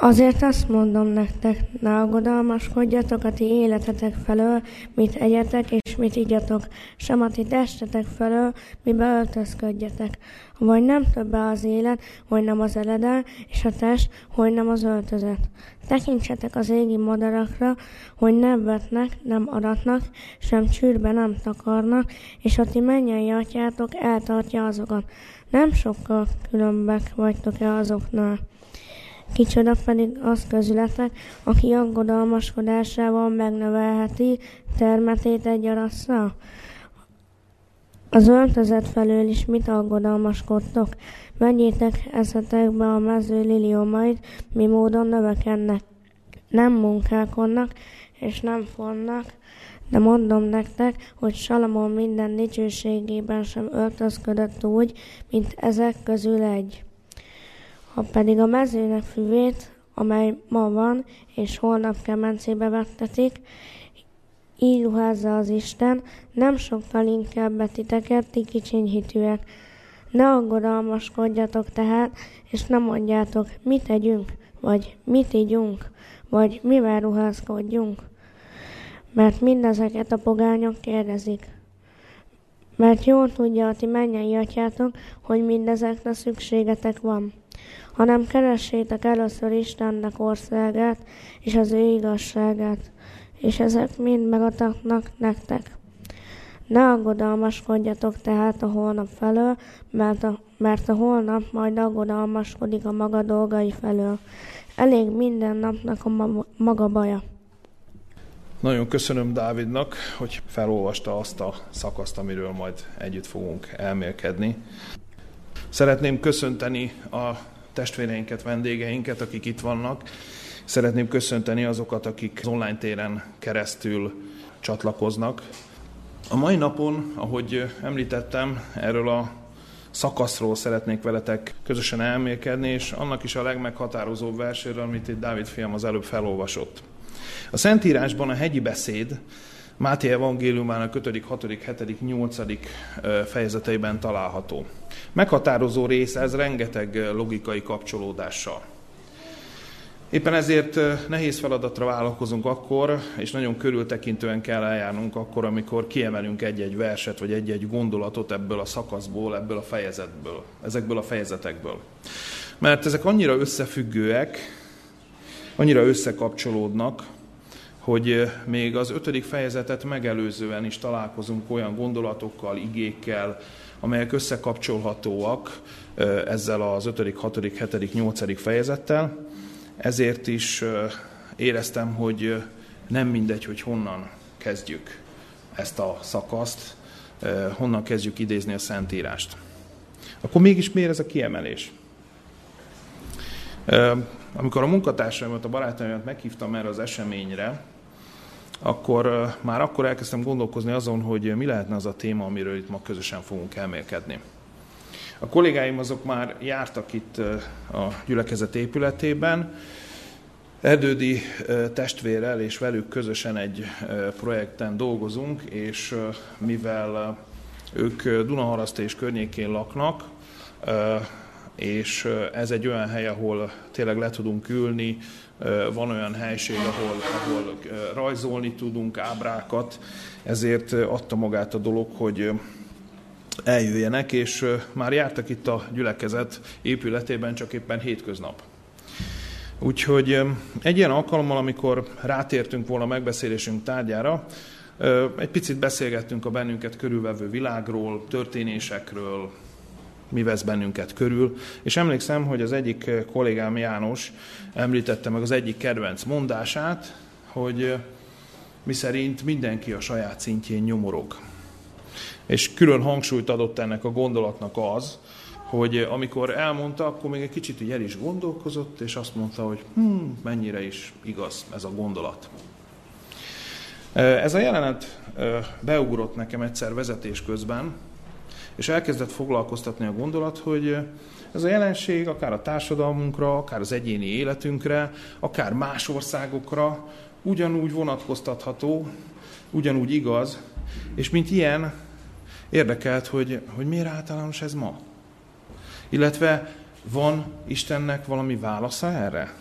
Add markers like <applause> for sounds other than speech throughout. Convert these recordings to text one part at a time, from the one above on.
Azért azt mondom nektek, ne aggodalmaskodjatok a ti életetek felől, mit egyetek és mit igyatok, sem a ti testetek felől, mibe öltözködjetek. Vagy nem több az élet, hogy nem az eledel, és a test, hogy nem az öltözet. Tekintsetek az égi madarakra, hogy nem vetnek, nem aratnak, sem csűrbe nem takarnak, és a ti mennyei atyátok eltartja azokat. Nem sokkal különbek vagytok-e azoknál. Kicsoda pedig az közületek, aki aggodalmaskodásával megnövelheti termetét egy arasszal? Az öltözet felől is mit aggodalmaskodtok? Vegyétek eszetekbe a mező liliomait, mi módon növekednek. Nem munkálkodnak, és nem fonnak, de mondom nektek, hogy Salamon minden dicsőségében sem öltözködött úgy, mint ezek közül egy. Ha pedig a mezőnek füvét, amely ma van, és holnap kemencébe vettetik, így ruházza az Isten, nem sokkal inkább betiteket, ti kicsinyhitűek. Ne aggodalmaskodjatok tehát, és nem mondjátok, mit tegyünk, vagy mit ígyunk, vagy mivel ruházkodjunk. Mert mindezeket a pogányok kérdezik. Mert jól tudja a ti mennyei atyátok, hogy mindezekre szükségetek van hanem keressétek először Istennek országát és az ő igazságát, és ezek mind megadnak nektek. Ne aggodalmaskodjatok tehát a holnap felől, mert a, mert a holnap majd aggodalmaskodik a maga dolgai felől. Elég minden napnak a ma, maga baja. Nagyon köszönöm Dávidnak, hogy felolvasta azt a szakaszt, amiről majd együtt fogunk elmélkedni. Szeretném köszönteni a testvéreinket, vendégeinket, akik itt vannak. Szeretném köszönteni azokat, akik az online téren keresztül csatlakoznak. A mai napon, ahogy említettem, erről a szakaszról szeretnék veletek közösen elmélkedni, és annak is a legmeghatározóbb verséről, amit itt Dávid fiam az előbb felolvasott. A Szentírásban a hegyi beszéd Máté evangéliumának 5., 6., 7., 8. fejezeteiben található. Meghatározó rész ez rengeteg logikai kapcsolódással. Éppen ezért nehéz feladatra vállalkozunk akkor, és nagyon körültekintően kell eljárnunk akkor, amikor kiemelünk egy-egy verset, vagy egy-egy gondolatot ebből a szakaszból, ebből a fejezetből, ezekből a fejezetekből. Mert ezek annyira összefüggőek, annyira összekapcsolódnak, hogy még az ötödik fejezetet megelőzően is találkozunk olyan gondolatokkal, igékkel, amelyek összekapcsolhatóak ezzel az 5., 6., 7., 8. fejezettel. Ezért is éreztem, hogy nem mindegy, hogy honnan kezdjük ezt a szakaszt, honnan kezdjük idézni a Szentírást. Akkor mégis miért ez a kiemelés? Amikor a munkatársaimat, a barátaimat meghívtam erre az eseményre, akkor már akkor elkezdtem gondolkozni azon, hogy mi lehetne az a téma, amiről itt ma közösen fogunk elmélkedni. A kollégáim azok már jártak itt a gyülekezet épületében, Erdődi testvérrel és velük közösen egy projekten dolgozunk, és mivel ők Dunaharaszti és környékén laknak, és ez egy olyan hely, ahol tényleg le tudunk ülni, van olyan helység, ahol, ahol rajzolni tudunk ábrákat, ezért adta magát a dolog, hogy eljöjjenek, és már jártak itt a gyülekezet épületében, csak éppen hétköznap. Úgyhogy egy ilyen alkalommal, amikor rátértünk volna a megbeszélésünk tárgyára, egy picit beszélgettünk a bennünket körülvevő világról, történésekről, mi vesz bennünket körül. És emlékszem, hogy az egyik kollégám János említette meg az egyik kedvenc mondását, hogy mi szerint mindenki a saját szintjén nyomorog. És külön hangsúlyt adott ennek a gondolatnak az, hogy amikor elmondta, akkor még egy kicsit így el is gondolkozott, és azt mondta, hogy hm, mennyire is igaz ez a gondolat. Ez a jelenet beugrott nekem egyszer vezetés közben, és elkezdett foglalkoztatni a gondolat, hogy ez a jelenség akár a társadalmunkra, akár az egyéni életünkre, akár más országokra ugyanúgy vonatkoztatható, ugyanúgy igaz, és mint ilyen érdekelt, hogy, hogy miért általános ez ma. Illetve van Istennek valami válasza erre?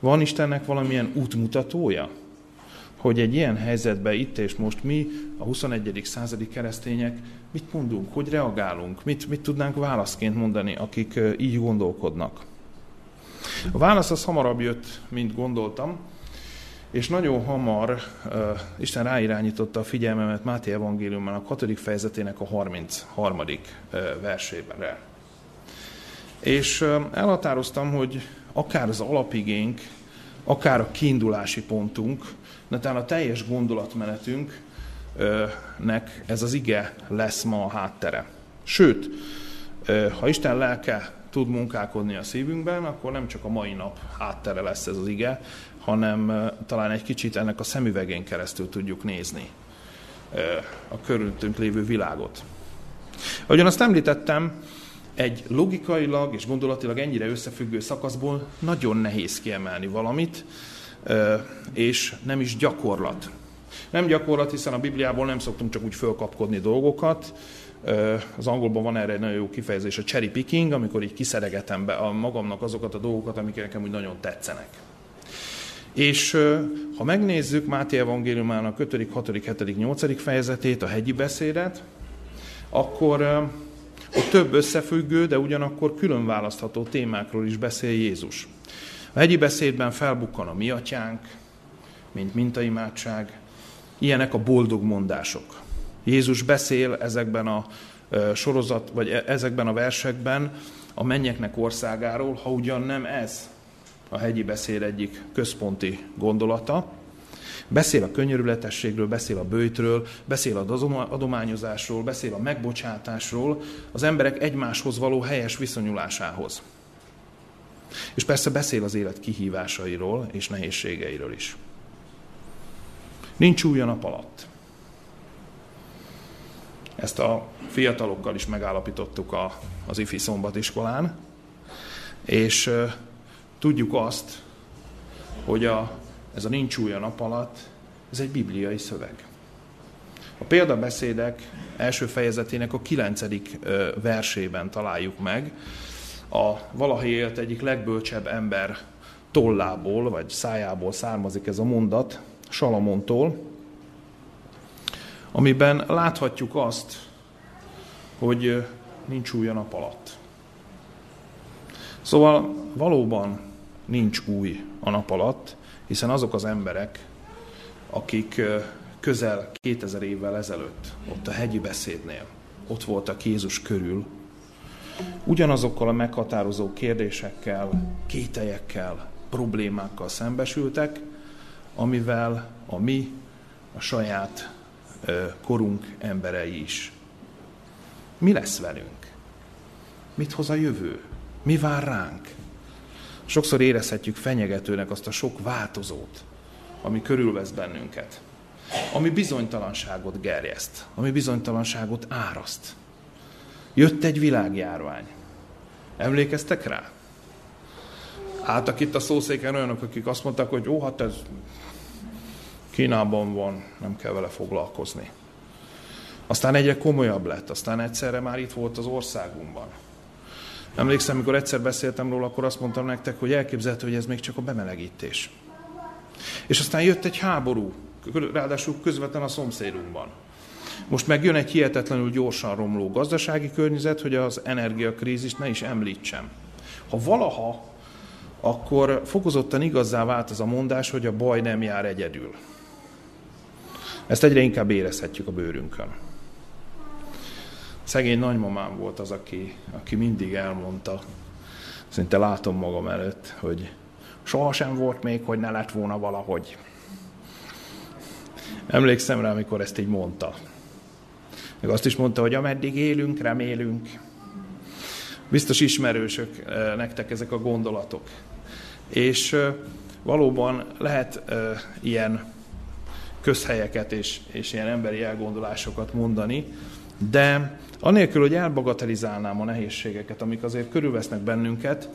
Van Istennek valamilyen útmutatója? Hogy egy ilyen helyzetben itt és most mi, a 21. századi keresztények, mit mondunk, hogy reagálunk, mit, mit tudnánk válaszként mondani, akik így gondolkodnak. A válasz az hamarabb jött, mint gondoltam, és nagyon hamar uh, Isten ráirányította a figyelmemet Máté evangéliumban a katolik fejezetének a 33. Uh, versében. És uh, elhatároztam, hogy akár az alapigénk, akár a kiindulási pontunk, de talán a teljes gondolatmenetünknek ez az ige lesz ma a háttere. Sőt, ha Isten lelke tud munkálkodni a szívünkben, akkor nem csak a mai nap háttere lesz ez az ige, hanem talán egy kicsit ennek a szemüvegén keresztül tudjuk nézni a körülöttünk lévő világot. Ahogyan azt említettem, egy logikailag és gondolatilag ennyire összefüggő szakaszból nagyon nehéz kiemelni valamit, és nem is gyakorlat. Nem gyakorlat, hiszen a Bibliából nem szoktunk csak úgy fölkapkodni dolgokat. Az angolban van erre egy nagyon jó kifejezés, a cherry picking, amikor így kiszeregetem be a magamnak azokat a dolgokat, amik nekem úgy nagyon tetszenek. És ha megnézzük Máté evangéliumának 5., 6., 7., 8. fejezetét, a hegyi beszédet, akkor ott több összefüggő, de ugyanakkor külön választható témákról is beszél Jézus. A hegyi beszédben felbukkan a mi atyánk, mint mintaimádság, ilyenek a boldog mondások. Jézus beszél ezekben a sorozat, vagy e, ezekben a versekben a mennyeknek országáról, ha ugyan nem ez a hegyi beszéd egyik központi gondolata. Beszél a könyörületességről, beszél a bőjtről, beszél az adományozásról, beszél a megbocsátásról, az emberek egymáshoz való helyes viszonyulásához. És persze beszél az élet kihívásairól és nehézségeiről is. Nincs új a nap alatt. Ezt a fiatalokkal is megállapítottuk a, az ifi szombatiskolán, és Tudjuk azt, hogy a, ez a nincs új a nap alatt, ez egy bibliai szöveg. A példabeszédek első fejezetének a kilencedik versében találjuk meg a valahi élt egyik legbölcsebb ember tollából, vagy szájából származik ez a mondat, Salamontól, amiben láthatjuk azt, hogy nincs új a nap alatt. Szóval valóban nincs új a nap alatt, hiszen azok az emberek, akik közel 2000 évvel ezelőtt, ott a hegyi beszédnél, ott voltak Jézus körül, ugyanazokkal a meghatározó kérdésekkel, kételyekkel, problémákkal szembesültek, amivel a mi, a saját korunk emberei is. Mi lesz velünk? Mit hoz a jövő? Mi vár ránk? Sokszor érezhetjük fenyegetőnek azt a sok változót, ami körülvesz bennünket, ami bizonytalanságot gerjeszt, ami bizonytalanságot áraszt. Jött egy világjárvány. Emlékeztek rá? Álltak itt a szószéken olyanok, akik azt mondták, hogy ó, hát ez Kínában van, nem kell vele foglalkozni. Aztán egyre komolyabb lett, aztán egyszerre már itt volt az országunkban. Emlékszem, amikor egyszer beszéltem róla, akkor azt mondtam nektek, hogy elképzelhető, hogy ez még csak a bemelegítés. És aztán jött egy háború, ráadásul közvetlen a szomszédunkban. Most megjön egy hihetetlenül gyorsan romló gazdasági környezet, hogy az energiakrízist ne is említsem. Ha valaha, akkor fokozottan igazzá vált az a mondás, hogy a baj nem jár egyedül. Ezt egyre inkább érezhetjük a bőrünkön. Szegény nagymamám volt az, aki, aki mindig elmondta, szinte látom magam előtt, hogy sohasem volt még, hogy ne lett volna valahogy. Emlékszem rá, amikor ezt így mondta. Meg azt is mondta, hogy ameddig élünk, remélünk. Biztos ismerősök eh, nektek ezek a gondolatok. És eh, valóban lehet eh, ilyen közhelyeket és, és ilyen emberi elgondolásokat mondani, de Anélkül, hogy elbagatelizálnám a nehézségeket, amik azért körülvesznek bennünket,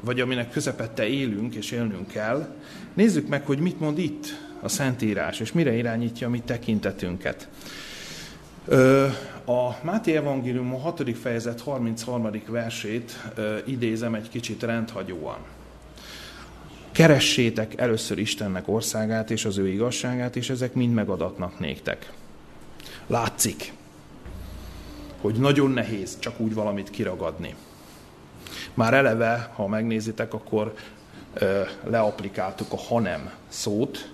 vagy aminek közepette élünk és élnünk kell, nézzük meg, hogy mit mond itt a Szentírás, és mire irányítja a mi tekintetünket. A Máté Evangélium a 6. fejezet 33. versét idézem egy kicsit rendhagyóan. Keressétek először Istennek országát és az ő igazságát, és ezek mind megadatnak néktek. Látszik, hogy nagyon nehéz csak úgy valamit kiragadni. Már eleve, ha megnézitek, akkor ö, leaplikáltuk a hanem szót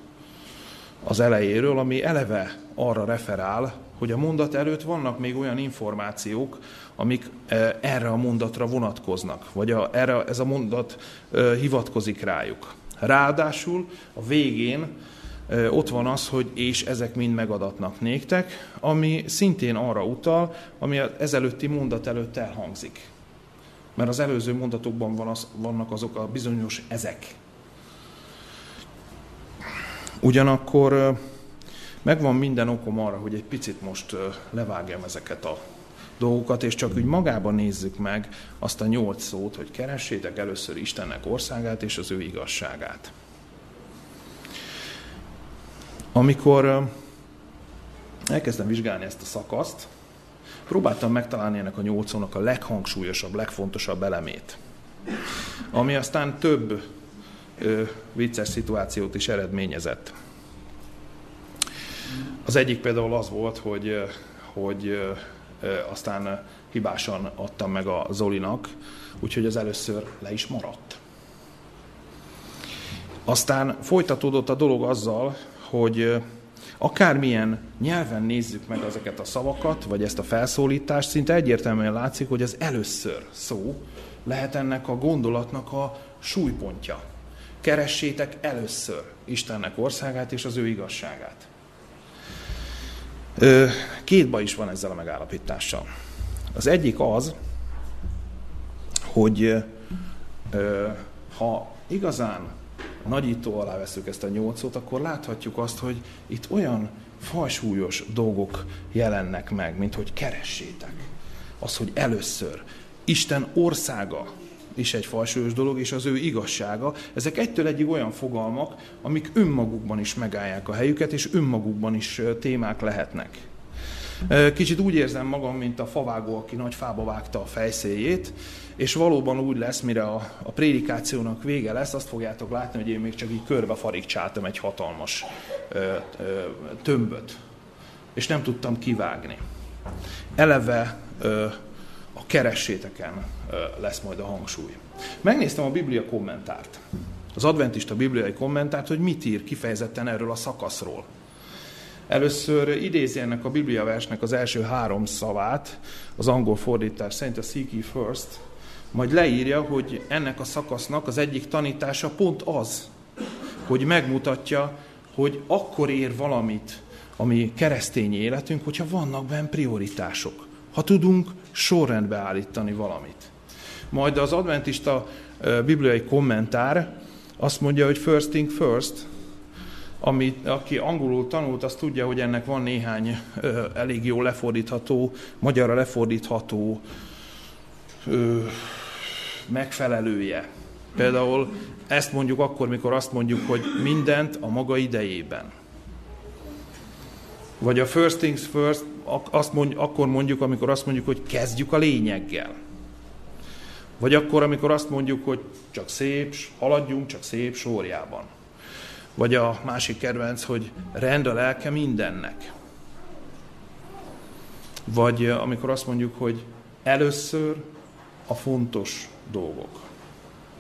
az elejéről, ami eleve arra referál, hogy a mondat előtt vannak még olyan információk, amik erre a mondatra vonatkoznak, vagy a, erre ez a mondat hivatkozik rájuk. Ráadásul a végén ott van az, hogy és ezek mind megadatnak néktek, ami szintén arra utal, ami az ezelőtti mondat előtt elhangzik. Mert az előző mondatokban van az, vannak azok a bizonyos ezek. Ugyanakkor megvan minden okom arra, hogy egy picit most levágjam ezeket a dolgokat, és csak úgy magában nézzük meg azt a nyolc szót, hogy keressétek először Istennek országát és az ő igazságát. Amikor elkezdtem vizsgálni ezt a szakaszt, próbáltam megtalálni ennek a nyolc szónak a leghangsúlyosabb, legfontosabb elemét, ami aztán több ö, vicces szituációt is eredményezett. Az egyik például az volt, hogy, hogy aztán hibásan adtam meg a Zolinak, úgyhogy az először le is maradt. Aztán folytatódott a dolog azzal, hogy akármilyen nyelven nézzük meg ezeket a szavakat, vagy ezt a felszólítást, szinte egyértelműen látszik, hogy az először szó lehet ennek a gondolatnak a súlypontja. Keressétek először Istennek országát és az ő igazságát. Két baj is van ezzel a megállapítással. Az egyik az, hogy ha igazán nagyító alá veszük ezt a nyolcot, akkor láthatjuk azt, hogy itt olyan fajsúlyos dolgok jelennek meg, mint hogy keressétek. Az, hogy először Isten országa is egy falsúlyos dolog, és az ő igazsága. Ezek egytől egyig olyan fogalmak, amik önmagukban is megállják a helyüket, és önmagukban is témák lehetnek. Kicsit úgy érzem magam, mint a favágó, aki nagy fába vágta a fejszéjét, és valóban úgy lesz, mire a, a prédikációnak vége lesz, azt fogjátok látni, hogy én még csak így körbe farigcsáltam egy hatalmas ö, ö, tömböt, és nem tudtam kivágni. Eleve ö, a keresséteken lesz majd a hangsúly. Megnéztem a Biblia kommentárt, az adventista bibliai kommentárt, hogy mit ír kifejezetten erről a szakaszról. Először idézi ennek a Biblia versnek az első három szavát, az angol fordítás szerint a Seek ye first, majd leírja, hogy ennek a szakasznak az egyik tanítása pont az, hogy megmutatja, hogy akkor ér valamit, ami keresztény életünk, hogyha vannak benne prioritások. Ha tudunk sorrendbe állítani valamit. Majd az adventista bibliai kommentár azt mondja, hogy first thing first, ami, aki angolul tanult, az tudja, hogy ennek van néhány ö, elég jó lefordítható, magyarra lefordítható ö, megfelelője. Például ezt mondjuk akkor, mikor azt mondjuk, hogy mindent a maga idejében. Vagy a first things first, azt mondj, akkor mondjuk, amikor azt mondjuk, hogy kezdjük a lényeggel. Vagy akkor, amikor azt mondjuk, hogy csak szép, haladjunk csak szép sorjában. Vagy a másik kedvenc, hogy rend a lelke mindennek. Vagy amikor azt mondjuk, hogy először a fontos dolgok.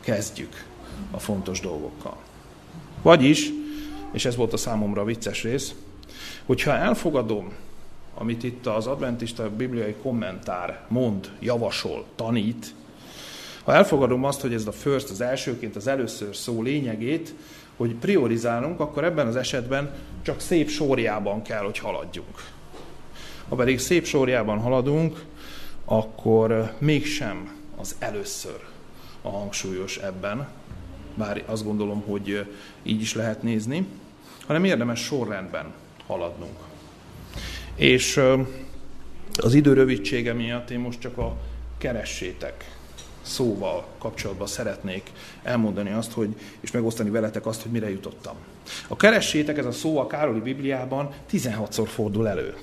Kezdjük a fontos dolgokkal. Vagyis, és ez volt a számomra vicces rész, hogyha elfogadom, amit itt az adventista bibliai kommentár mond, javasol, tanít, ha elfogadom azt, hogy ez a first, az elsőként, az először szó lényegét, hogy priorizálunk, akkor ebben az esetben csak szép sorjában kell, hogy haladjunk. Ha pedig szép sorjában haladunk, akkor mégsem az először a hangsúlyos ebben, bár azt gondolom, hogy így is lehet nézni, hanem érdemes sorrendben haladnunk. És az idő rövidsége miatt én most csak a keressétek szóval kapcsolatban szeretnék elmondani azt, hogy, és megosztani veletek azt, hogy mire jutottam. A keressétek, ez a szó a Károli Bibliában 16-szor fordul elő.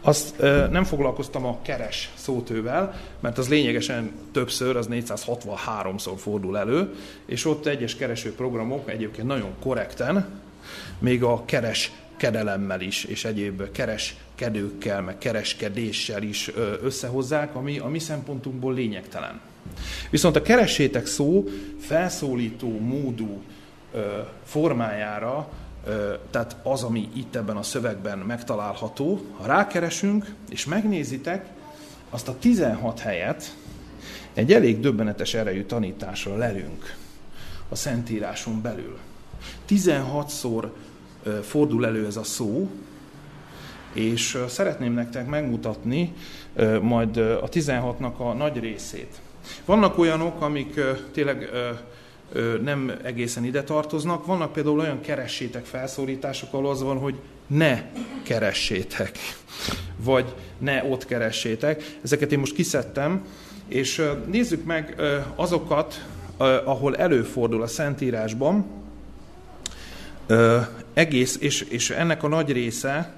Azt nem foglalkoztam a keres szótővel, mert az lényegesen többször, az 463-szor fordul elő, és ott egyes keresőprogramok egyébként nagyon korrekten, még a keres kedelemmel is, és egyéb kereskedőkkel, meg kereskedéssel is összehozzák, ami a mi szempontunkból lényegtelen. Viszont a keressétek szó felszólító módú formájára tehát az, ami itt ebben a szövegben megtalálható, ha rákeresünk, és megnézitek, azt a 16 helyet egy elég döbbenetes erejű tanításra lelünk a Szentíráson belül. 16-szor fordul elő ez a szó, és szeretném nektek megmutatni majd a 16-nak a nagy részét. Vannak olyanok, amik tényleg nem egészen ide tartoznak. Vannak például olyan keressétek felszólítások, ahol az van, hogy ne keressétek, vagy ne ott keressétek. Ezeket én most kiszedtem, és nézzük meg azokat, ahol előfordul a Szentírásban, egész, és, és ennek a nagy része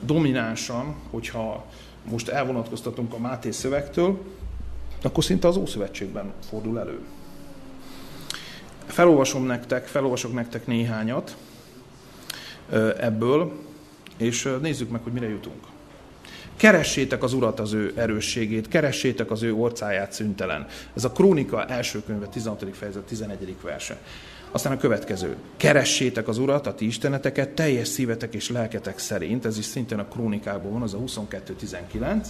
dominánsan, hogyha most elvonatkoztatunk a Máté szövegtől, akkor szinte az Ószövetségben fordul elő. Felolvasom nektek, felolvasok nektek néhányat ebből, és nézzük meg, hogy mire jutunk. Keressétek az Urat az ő erősségét, keressétek az ő orcáját szüntelen. Ez a Krónika első könyve, 16. fejezet, 11. verse. Aztán a következő. Keressétek az Urat, a ti isteneteket, teljes szívetek és lelketek szerint, ez is szintén a Krónikában van, az a 22.19.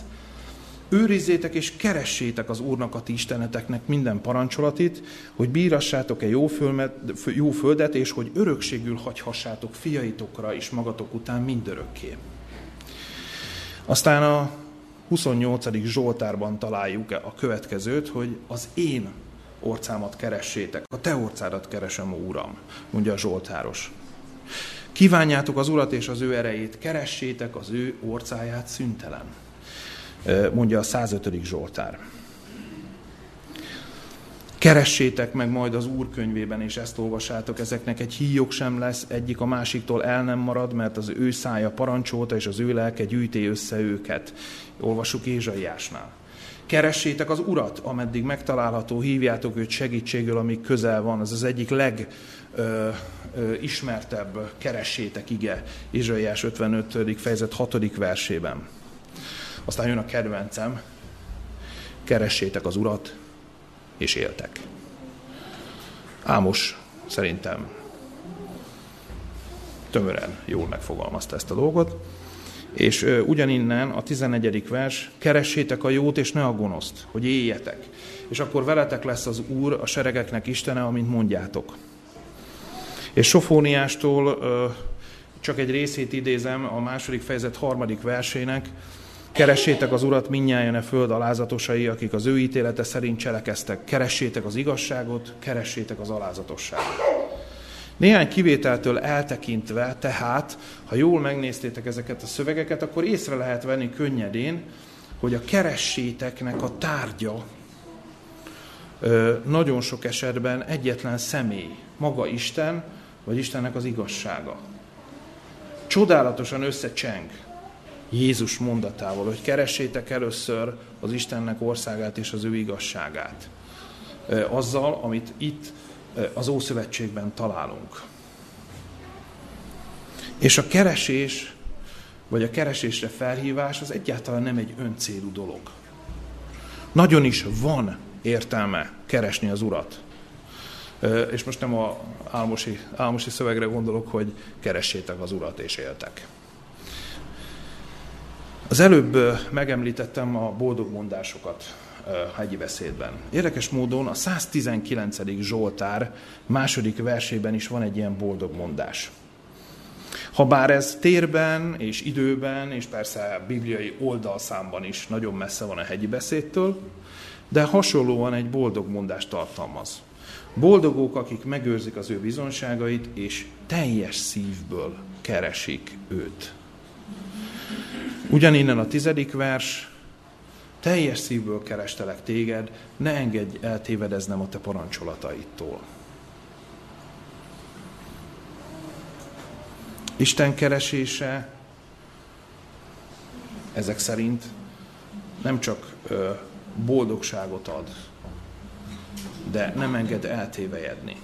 Őrizzétek és keressétek az Úrnak a ti isteneteknek minden parancsolatit, hogy bírassátok-e jó, fölmet, jó földet, és hogy örökségül hagyhassátok fiaitokra és magatok után mindörökké. Aztán a 28. Zsoltárban találjuk a következőt, hogy az én orcámat keressétek, a te orcádat keresem, ó Uram, mondja a Zsoltáros. Kívánjátok az Urat és az ő erejét, keressétek az ő orcáját szüntelen mondja a 105. Zsoltár. Keressétek meg majd az Úr könyvében, és ezt olvasátok, ezeknek egy híjok sem lesz, egyik a másiktól el nem marad, mert az ő szája parancsolta, és az ő lelke gyűjté össze őket. Olvassuk Ézsaiásnál. Keressétek az Urat, ameddig megtalálható, hívjátok őt segítségül, amíg közel van. Ez az egyik legismertebb keressétek ige, Ézsaiás 55. fejezet 6. versében. Aztán jön a kedvencem, keressétek az Urat, és éltek. Ámos szerintem tömören jól megfogalmazta ezt a dolgot. És ugyaninnen a 11. vers, keressétek a jót és ne a gonoszt, hogy éljetek. És akkor veletek lesz az Úr, a seregeknek Istene, amint mondjátok. És Sofóniástól csak egy részét idézem a második fejezet harmadik versének, Keressétek az Urat minnyáján a föld alázatosai, akik az ő ítélete szerint cselekeztek. Keressétek az igazságot, keressétek az alázatosságot. Néhány kivételtől eltekintve, tehát, ha jól megnéztétek ezeket a szövegeket, akkor észre lehet venni könnyedén, hogy a keresséteknek a tárgya nagyon sok esetben egyetlen személy, maga Isten, vagy Istennek az igazsága. Csodálatosan összecseng Jézus mondatával, hogy keressétek először az Istennek országát és az ő igazságát. Azzal, amit itt az Ószövetségben találunk. És a keresés, vagy a keresésre felhívás az egyáltalán nem egy öncélú dolog. Nagyon is van értelme keresni az Urat. És most nem a álmosi, álmosi szövegre gondolok, hogy keressétek az Urat és éltek. Az előbb megemlítettem a boldog mondásokat hegyi beszédben. Érdekes módon a 119. Zsoltár második versében is van egy ilyen boldog mondás. Habár ez térben és időben, és persze bibliai oldalszámban is nagyon messze van a hegyi beszédtől, de hasonlóan egy boldog mondást tartalmaz. Boldogok, akik megőrzik az ő bizonságait, és teljes szívből keresik őt. Ugyaninnen a tizedik vers, teljes szívből kerestelek téged, ne engedj eltévedeznem a te parancsolataitól. Isten keresése ezek szerint nem csak boldogságot ad, de nem enged eltévejedni,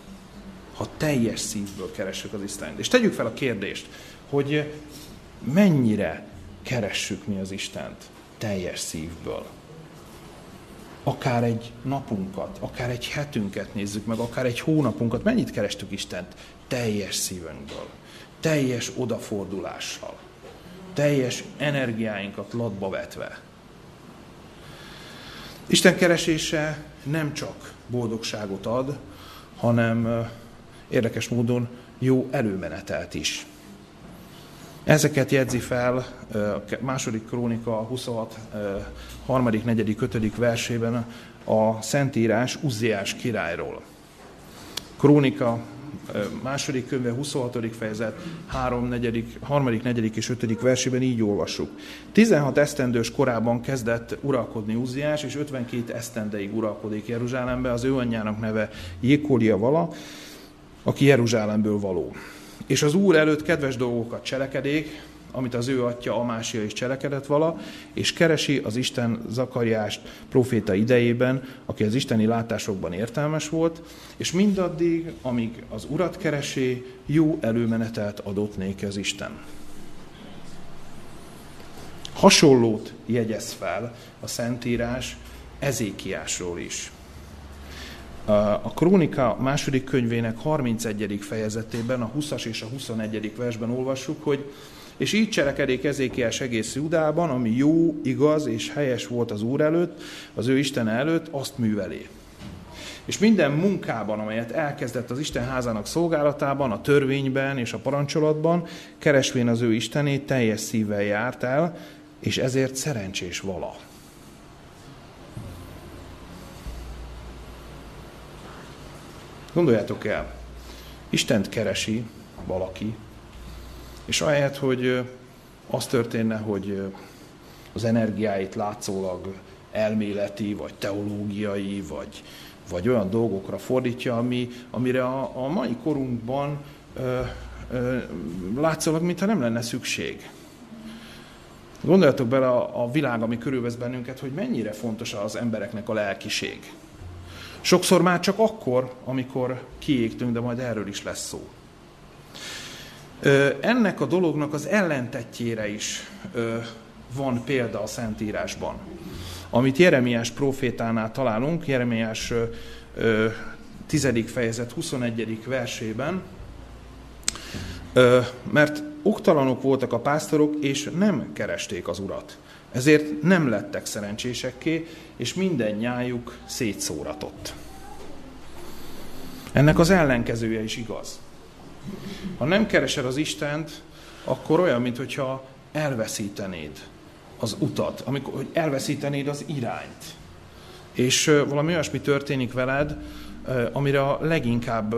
ha teljes szívből keressük az Istent. És tegyük fel a kérdést, hogy mennyire keressük mi az Istent teljes szívből. Akár egy napunkat, akár egy hetünket nézzük meg, akár egy hónapunkat, mennyit kerestük Istent teljes szívünkből, teljes odafordulással, teljes energiáinkat latba vetve. Isten keresése nem csak boldogságot ad, hanem érdekes módon jó előmenetelt is. Ezeket jegyzi fel a második krónika 26, harmadik, negyedik, ötödik versében a Szentírás Uzziás királyról. Krónika második könyve 26. fejezet 3, negyedik, harmadik, negyedik és ötödik versében így olvassuk. 16 esztendős korában kezdett uralkodni Uzziás, és 52 esztendeig uralkodik Jeruzsálembe. Az ő anyjának neve Jékólia vala, aki Jeruzsálemből való. És az Úr előtt kedves dolgokat cselekedék, amit az ő atya Amásia is cselekedett vala, és keresi az Isten Zakariást proféta idejében, aki az isteni látásokban értelmes volt, és mindaddig, amíg az Urat keresi, jó előmenetelt adott néki az Isten. Hasonlót jegyez fel a Szentírás Ezékiásról is. A Krónika második könyvének 31. fejezetében, a 20-as és a 21. versben olvassuk, hogy és így cselekedik Ezékiás egész Judában, ami jó, igaz és helyes volt az Úr előtt, az ő Isten előtt, azt műveli. És minden munkában, amelyet elkezdett az Isten házának szolgálatában, a törvényben és a parancsolatban, keresvén az ő Istenét, teljes szívvel járt el, és ezért szerencsés vala. Gondoljátok el, Istent keresi valaki, és ahelyett, hogy az történne, hogy az energiáit látszólag elméleti, vagy teológiai, vagy, vagy olyan dolgokra fordítja, ami, amire a, a mai korunkban ö, ö, látszólag, mintha nem lenne szükség. Gondoljatok bele a, a világ, ami körülvesz bennünket, hogy mennyire fontos az embereknek a lelkiség. Sokszor már csak akkor, amikor kiégtünk, de majd erről is lesz szó. Ennek a dolognak az ellentetjére is van példa a Szentírásban. Amit Jeremiás profétánál találunk, Jeremiás 10. fejezet 21. versében, mert oktalanok voltak a pásztorok, és nem keresték az urat. Ezért nem lettek szerencsésekké, és minden nyájuk szétszóratott. Ennek az ellenkezője is igaz. Ha nem keresed az Istent, akkor olyan, mintha elveszítenéd az utat, amikor, hogy elveszítenéd az irányt. És valami olyasmi történik veled, amire a leginkább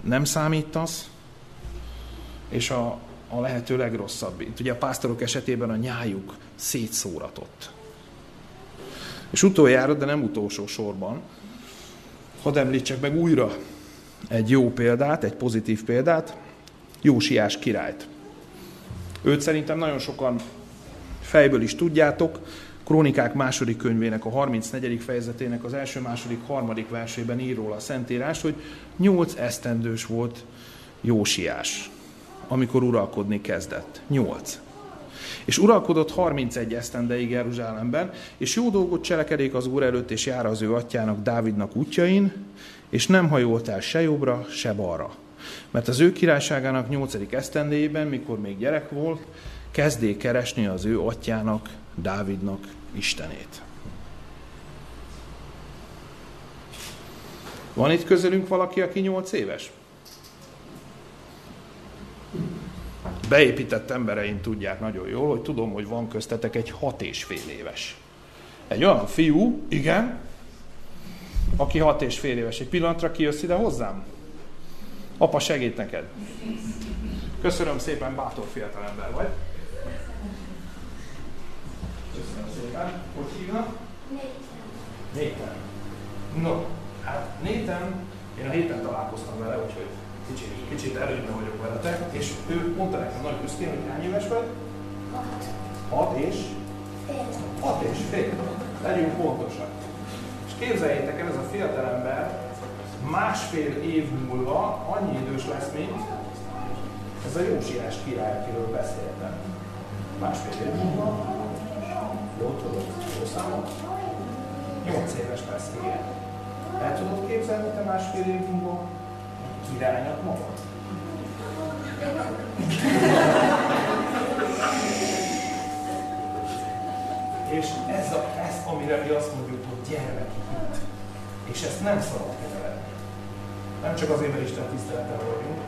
nem számítasz, és a, a lehető legrosszabb. Itt ugye a pásztorok esetében a nyájuk szétszóratott. És utoljára, de nem utolsó sorban, hadd említsek meg újra egy jó példát, egy pozitív példát, Jósiás királyt. Őt szerintem nagyon sokan fejből is tudjátok, Krónikák második könyvének a 34. fejezetének az első, második, harmadik versében ír róla a Szentírás, hogy nyolc esztendős volt Jósiás, amikor uralkodni kezdett. Nyolc. És uralkodott 31 esztendeig Jeruzsálemben, és jó dolgot cselekedik az Úr előtt, és jár az ő atyának, Dávidnak útjain, és nem hajolt el se jobbra, se balra. Mert az ő királyságának 8. esztendéjében, mikor még gyerek volt, kezdé keresni az ő atyának, Dávidnak Istenét. Van itt közülünk valaki, aki 8 éves? Beépített embereim tudják nagyon jól, hogy tudom, hogy van köztetek egy hat és fél éves. Egy olyan fiú, igen, aki hat és fél éves. Egy pillanatra kijössz ide hozzám? Apa segít neked. Köszönöm szépen, bátor fiatalember vagy. Köszönöm szépen. Hogy hívnak? Néten. No, hát Néten, én a héten találkoztam vele, úgyhogy kicsit, kicsit előnyben vagyok veletek, és ő mondta nekem nagy büszkén, hogy hány éves vagy? Hat. Hat és? Hat és fél. Legyünk pontosak. És képzeljétek el, ez a fiatalember másfél év múlva annyi idős lesz, mint ez a Jósiás király, akiről beszéltem. Másfél év múlva, jó tudod, jó számot? Nyolc éves lesz, igen. El tudod képzelni te másfél év múlva királynak magad? És ez, a, ez, amire mi azt mondjuk, hogy gyermeki hit. És ezt nem szabad keverni. Nem csak azért, mert Isten tiszteleten vagyunk,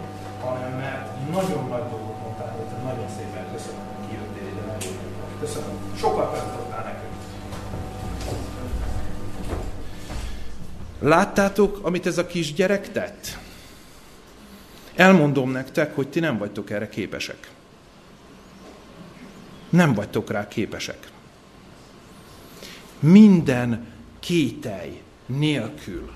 hanem mert nagyon nagy dolgot mondtál, hogy nagyon szépen köszönöm, hogy kijöttél ide, nagyon Köszönöm. Sokat tanítottál nekünk. Láttátok, amit ez a kis gyerek tett? Elmondom nektek, hogy ti nem vagytok erre képesek. Nem vagytok rá képesek. Minden kételj nélkül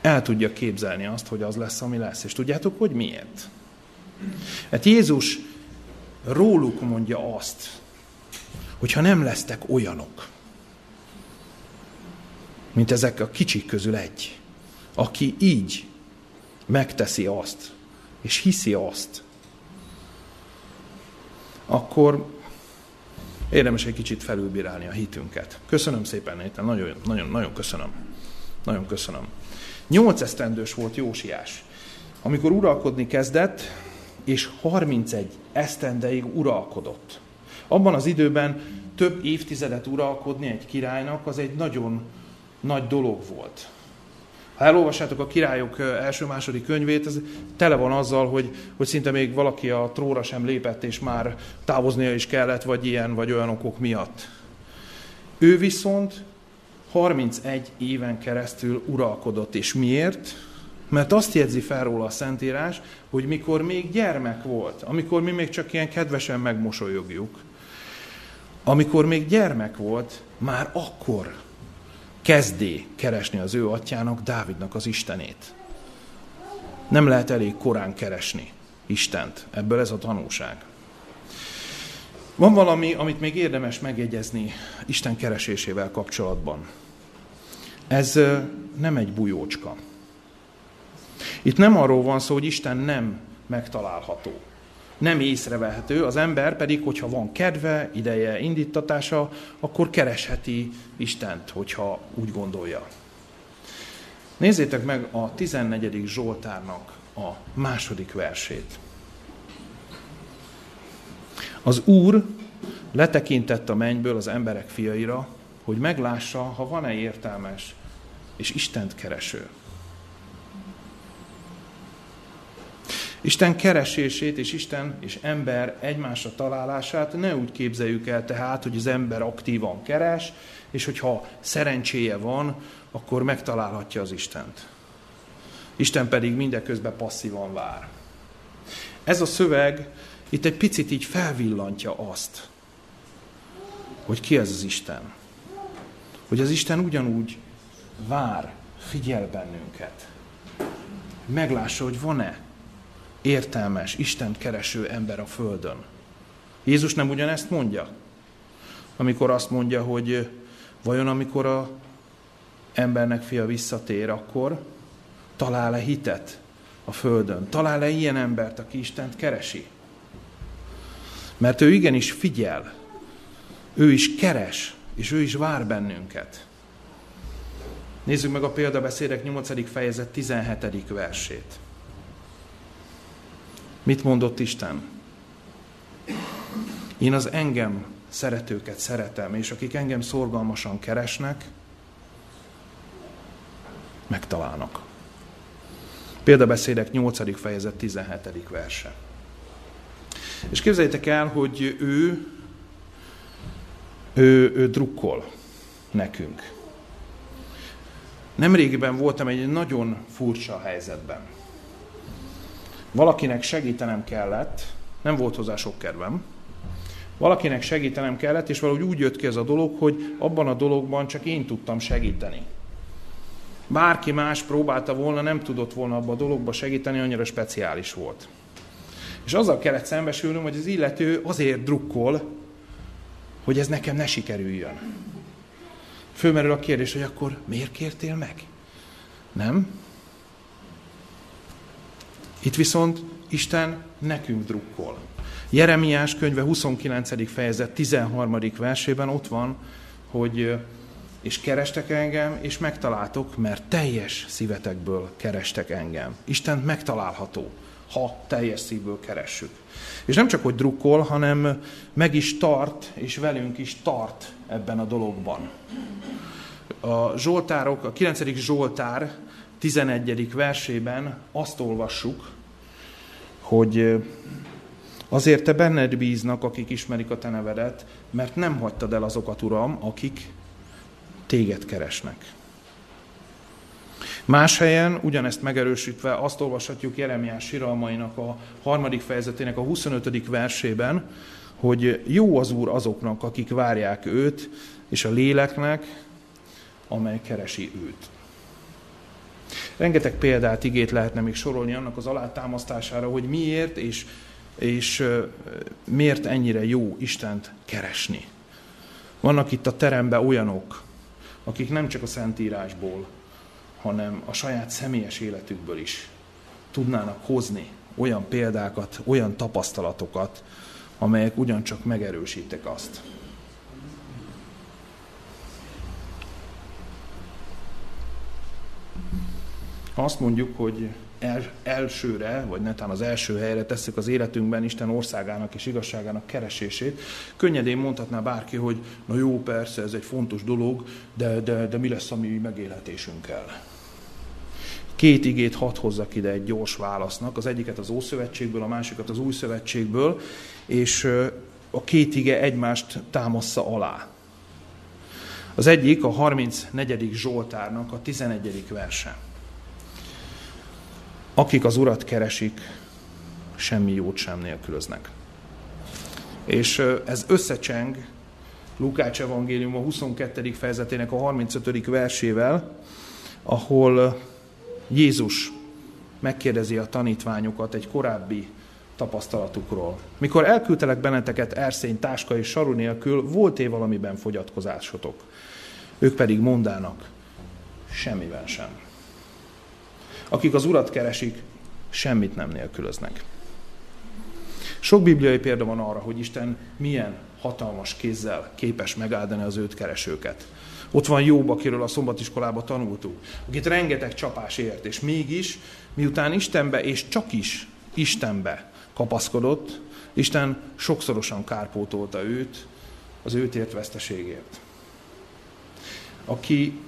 el tudja képzelni azt, hogy az lesz, ami lesz. És tudjátok, hogy miért? Hát Jézus róluk mondja azt, hogyha nem lesztek olyanok, mint ezek a kicsik közül egy, aki így megteszi azt, és hiszi azt, akkor érdemes egy kicsit felülbírálni a hitünket. Köszönöm szépen, Néten, nagyon, nagyon, nagyon köszönöm. Nagyon köszönöm. Nyolc esztendős volt Jósiás, amikor uralkodni kezdett, és 31 esztendeig uralkodott. Abban az időben több évtizedet uralkodni egy királynak, az egy nagyon nagy dolog volt. Ha elolvassátok a királyok első-második könyvét, ez tele van azzal, hogy, hogy szinte még valaki a tróra sem lépett, és már távoznia is kellett, vagy ilyen, vagy olyan okok miatt. Ő viszont 31 éven keresztül uralkodott, és miért? Mert azt jegyzi fel róla a Szentírás, hogy mikor még gyermek volt, amikor mi még csak ilyen kedvesen megmosolyogjuk, amikor még gyermek volt, már akkor kezdé keresni az ő atyának, Dávidnak az Istenét. Nem lehet elég korán keresni Istent. Ebből ez a tanulság. Van valami, amit még érdemes megjegyezni Isten keresésével kapcsolatban. Ez nem egy bujócska. Itt nem arról van szó, hogy Isten nem megtalálható nem észrevehető, az ember pedig, hogyha van kedve, ideje, indítatása, akkor keresheti Istent, hogyha úgy gondolja. Nézzétek meg a 14. Zsoltárnak a második versét. Az Úr letekintett a mennyből az emberek fiaira, hogy meglássa, ha van-e értelmes és Istent kereső. Isten keresését és Isten és ember egymásra találását ne úgy képzeljük el tehát, hogy az ember aktívan keres, és hogyha szerencséje van, akkor megtalálhatja az Istent. Isten pedig mindeközben passzívan vár. Ez a szöveg itt egy picit így felvillantja azt, hogy ki ez az Isten. Hogy az Isten ugyanúgy vár, figyel bennünket. Meglássa, hogy van-e értelmes, Isten kereső ember a Földön. Jézus nem ugyanezt mondja? Amikor azt mondja, hogy vajon amikor a embernek fia visszatér, akkor talál-e hitet a Földön? Talál-e ilyen embert, aki Istent keresi? Mert ő igenis figyel, ő is keres, és ő is vár bennünket. Nézzük meg a példabeszédek 8. fejezet 17. versét. Mit mondott Isten? Én az engem szeretőket szeretem, és akik engem szorgalmasan keresnek, megtalálnak. Példabeszédek 8. fejezet 17. verse. És képzeljétek el, hogy ő, ő, ő drukkol nekünk. Nemrégiben voltam egy nagyon furcsa helyzetben. Valakinek segítenem kellett, nem volt hozzá sok kedvem, valakinek segítenem kellett, és valahogy úgy jött ki ez a dolog, hogy abban a dologban csak én tudtam segíteni. Bárki más próbálta volna, nem tudott volna abban a dologba segíteni, annyira speciális volt. És azzal kellett szembesülnöm, hogy az illető azért drukkol, hogy ez nekem ne sikerüljön. Fölmerül a kérdés, hogy akkor miért kértél meg? Nem? Itt viszont Isten nekünk drukkol. Jeremiás könyve 29. fejezet 13. versében ott van, hogy és kerestek engem, és megtaláltok, mert teljes szívetekből kerestek engem. Isten megtalálható, ha teljes szívből keressük. És nem csak, hogy drukkol, hanem meg is tart, és velünk is tart ebben a dologban. A Zsoltárok, a 9. Zsoltár 11. versében azt olvassuk, hogy azért te benned bíznak, akik ismerik a te nevedet, mert nem hagytad el azokat, Uram, akik téged keresnek. Más helyen, ugyanezt megerősítve, azt olvashatjuk Jeremiás siralmainak a harmadik fejezetének a 25. versében, hogy jó az Úr azoknak, akik várják őt, és a léleknek, amely keresi őt. Rengeteg példát, igét lehetne még sorolni annak az alátámasztására, hogy miért és, és miért ennyire jó Istent keresni. Vannak itt a teremben olyanok, akik nem csak a Szentírásból, hanem a saját személyes életükből is tudnának hozni olyan példákat, olyan tapasztalatokat, amelyek ugyancsak megerősítek azt. Ha azt mondjuk, hogy el, elsőre, vagy netán az első helyre tesszük az életünkben Isten országának és igazságának keresését, könnyedén mondhatná bárki, hogy na jó, persze, ez egy fontos dolog, de, de, de mi lesz a mi megélhetésünkkel? Két igét hadd hozzak ide egy gyors válasznak, az egyiket az Ószövetségből, a másikat az Új Szövetségből, és a két ige egymást támaszza alá. Az egyik a 34. Zsoltárnak a 11. verse. Akik az Urat keresik, semmi jót sem nélkülöznek. És ez összecseng Lukács evangélium a 22. fejezetének a 35. versével, ahol Jézus megkérdezi a tanítványokat egy korábbi tapasztalatukról. Mikor elküldtelek benneteket erszény, táska és saru nélkül, volt-e valamiben fogyatkozásotok? Ők pedig mondának, semmiben sem. Akik az Urat keresik, semmit nem nélkülöznek. Sok bibliai példa van arra, hogy Isten milyen hatalmas kézzel képes megáldani az őt keresőket. Ott van Jobb, akiről a szombatiskolában tanultuk, akit rengeteg csapás ért, és mégis, miután Istenbe, és csak is Istenbe kapaszkodott, Isten sokszorosan kárpótolta őt az őt ért veszteségért. Aki,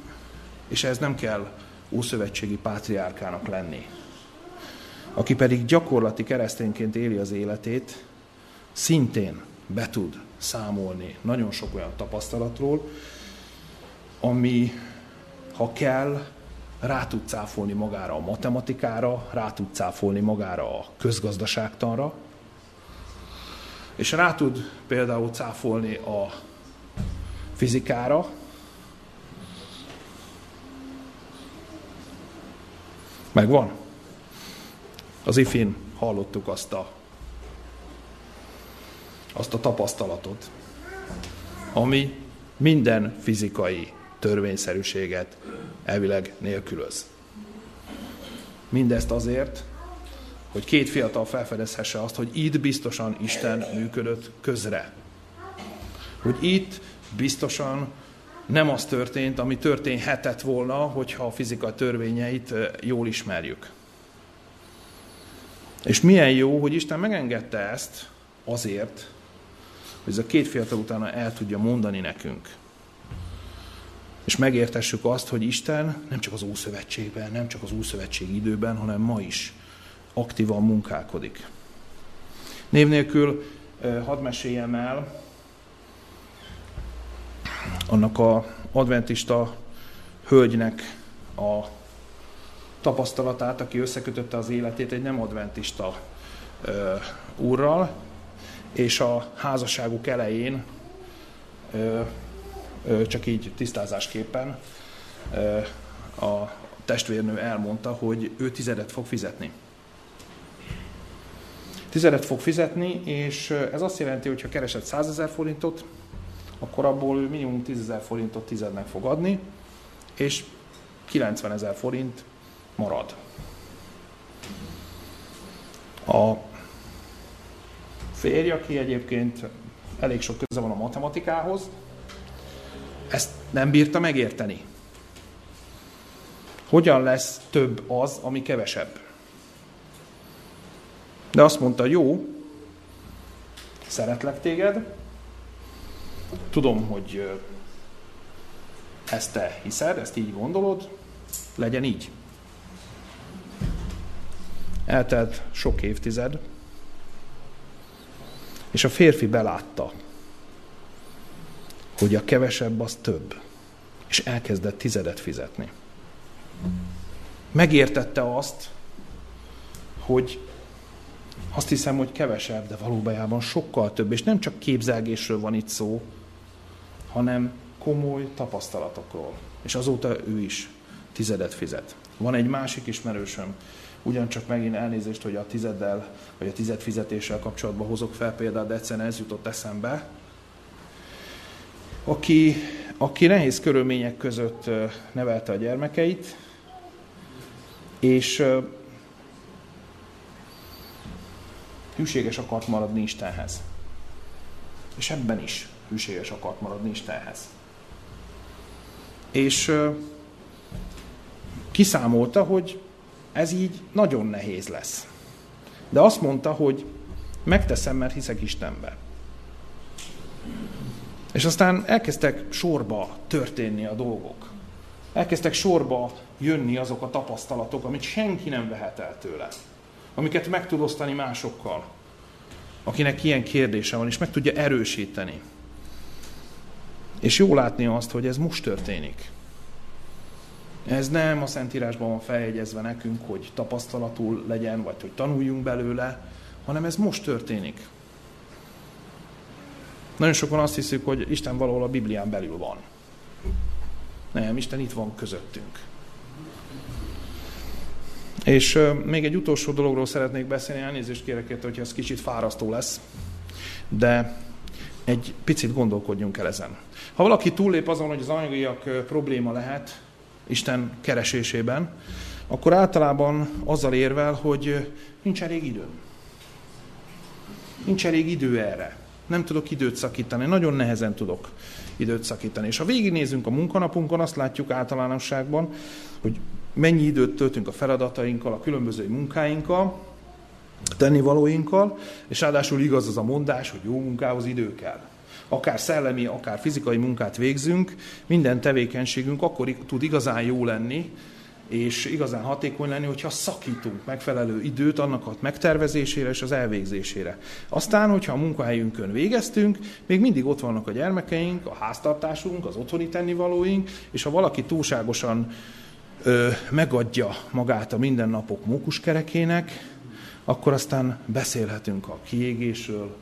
és ez nem kell ószövetségi pátriárkának lenni, aki pedig gyakorlati keresztényként éli az életét, szintén be tud számolni nagyon sok olyan tapasztalatról, ami, ha kell, rá tud cáfolni magára a matematikára, rá tud cáfolni magára a közgazdaságtanra, és rá tud például cáfolni a fizikára, Megvan? Az ifin hallottuk azt a, azt a tapasztalatot, ami minden fizikai törvényszerűséget elvileg nélkülöz. Mindezt azért, hogy két fiatal felfedezhesse azt, hogy itt biztosan Isten működött közre. Hogy itt biztosan nem az történt, ami történhetett volna, hogyha a fizika törvényeit jól ismerjük. És milyen jó, hogy Isten megengedte ezt azért, hogy ez a két fiatal utána el tudja mondani nekünk, és megértessük azt, hogy Isten nem csak az Ószövetségben, nem csak az Ószövetség időben, hanem ma is aktívan munkálkodik. Név nélkül hadd meséljem el annak a adventista hölgynek a tapasztalatát, aki összekötötte az életét egy nem adventista ö, úrral, és a házasságuk elején ö, csak így tisztázásképpen a testvérnő elmondta, hogy ő tizedet fog fizetni. Tizedet fog fizetni, és ez azt jelenti, hogy ha keresed 100 ezer forintot, akkor abból ő minimum 10 ezer forintot tizednek fog adni, és 90 ezer forint marad. A férj, aki egyébként elég sok köze van a matematikához, ezt nem bírta megérteni. Hogyan lesz több az, ami kevesebb? De azt mondta, jó, szeretlek téged, tudom, hogy ezt te hiszed, ezt így gondolod, legyen így. Eltelt sok évtized, és a férfi belátta, hogy a kevesebb az több, és elkezdett tizedet fizetni. Megértette azt, hogy azt hiszem, hogy kevesebb, de valójában sokkal több, és nem csak képzelgésről van itt szó, hanem komoly tapasztalatokról. És azóta ő is tizedet fizet. Van egy másik ismerősöm, ugyancsak megint elnézést, hogy a tizeddel, vagy a tized fizetéssel kapcsolatban hozok fel példát, de egyszerűen ez jutott eszembe, aki, aki nehéz körülmények között nevelte a gyermekeit, és hűséges akart maradni Istenhez. És ebben is hűséges akart maradni Istenhez. És kiszámolta, hogy ez így nagyon nehéz lesz. De azt mondta, hogy megteszem, mert hiszek Istenbe. És aztán elkezdtek sorba történni a dolgok. Elkezdtek sorba jönni azok a tapasztalatok, amit senki nem vehet el tőle. Amiket meg tud osztani másokkal. Akinek ilyen kérdése van, és meg tudja erősíteni. És jó látni azt, hogy ez most történik. Ez nem a Szentírásban van feljegyezve nekünk, hogy tapasztalatul legyen, vagy hogy tanuljunk belőle, hanem ez most történik. Nagyon sokan azt hiszik, hogy Isten valahol a Biblián belül van. Nem, Isten itt van közöttünk. És még egy utolsó dologról szeretnék beszélni, elnézést kérek érte, hogyha ez kicsit fárasztó lesz, de egy picit gondolkodjunk el ezen. Ha valaki túllép azon, hogy az anyagiak probléma lehet Isten keresésében, akkor általában azzal érvel, hogy nincs elég idő. Nincs elég idő erre. Nem tudok időt szakítani, nagyon nehezen tudok időt szakítani. És ha végignézünk a munkanapunkon, azt látjuk általánosságban, hogy mennyi időt töltünk a feladatainkkal, a különböző munkáinkkal, tennivalóinkkal, és ráadásul igaz az a mondás, hogy jó munkához idő kell. Akár szellemi, akár fizikai munkát végzünk, minden tevékenységünk akkor tud igazán jó lenni, és igazán hatékony lenni, hogyha szakítunk megfelelő időt annak a megtervezésére és az elvégzésére. Aztán, hogyha a munkahelyünkön végeztünk, még mindig ott vannak a gyermekeink, a háztartásunk, az otthoni tennivalóink, és ha valaki túlságosan ö, megadja magát a mindennapok mókuskerekének, akkor aztán beszélhetünk a kiégésről,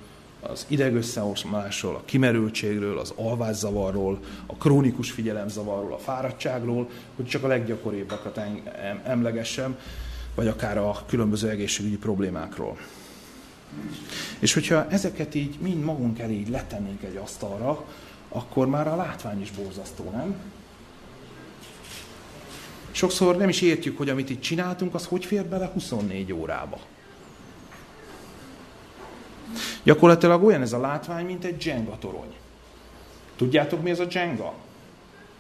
az idegösszeoszmásról, a kimerültségről, az alvászavarról, a krónikus figyelemzavarról, a fáradtságról, hogy csak a leggyakoribbak emlegessem, vagy akár a különböző egészségügyi problémákról. És hogyha ezeket így mind magunk elé így letennénk egy asztalra, akkor már a látvány is borzasztó, nem? Sokszor nem is értjük, hogy amit itt csináltunk, az hogy fér bele 24 órába. Gyakorlatilag olyan ez a látvány, mint egy Jenga torony. Tudjátok, mi ez a Jenga?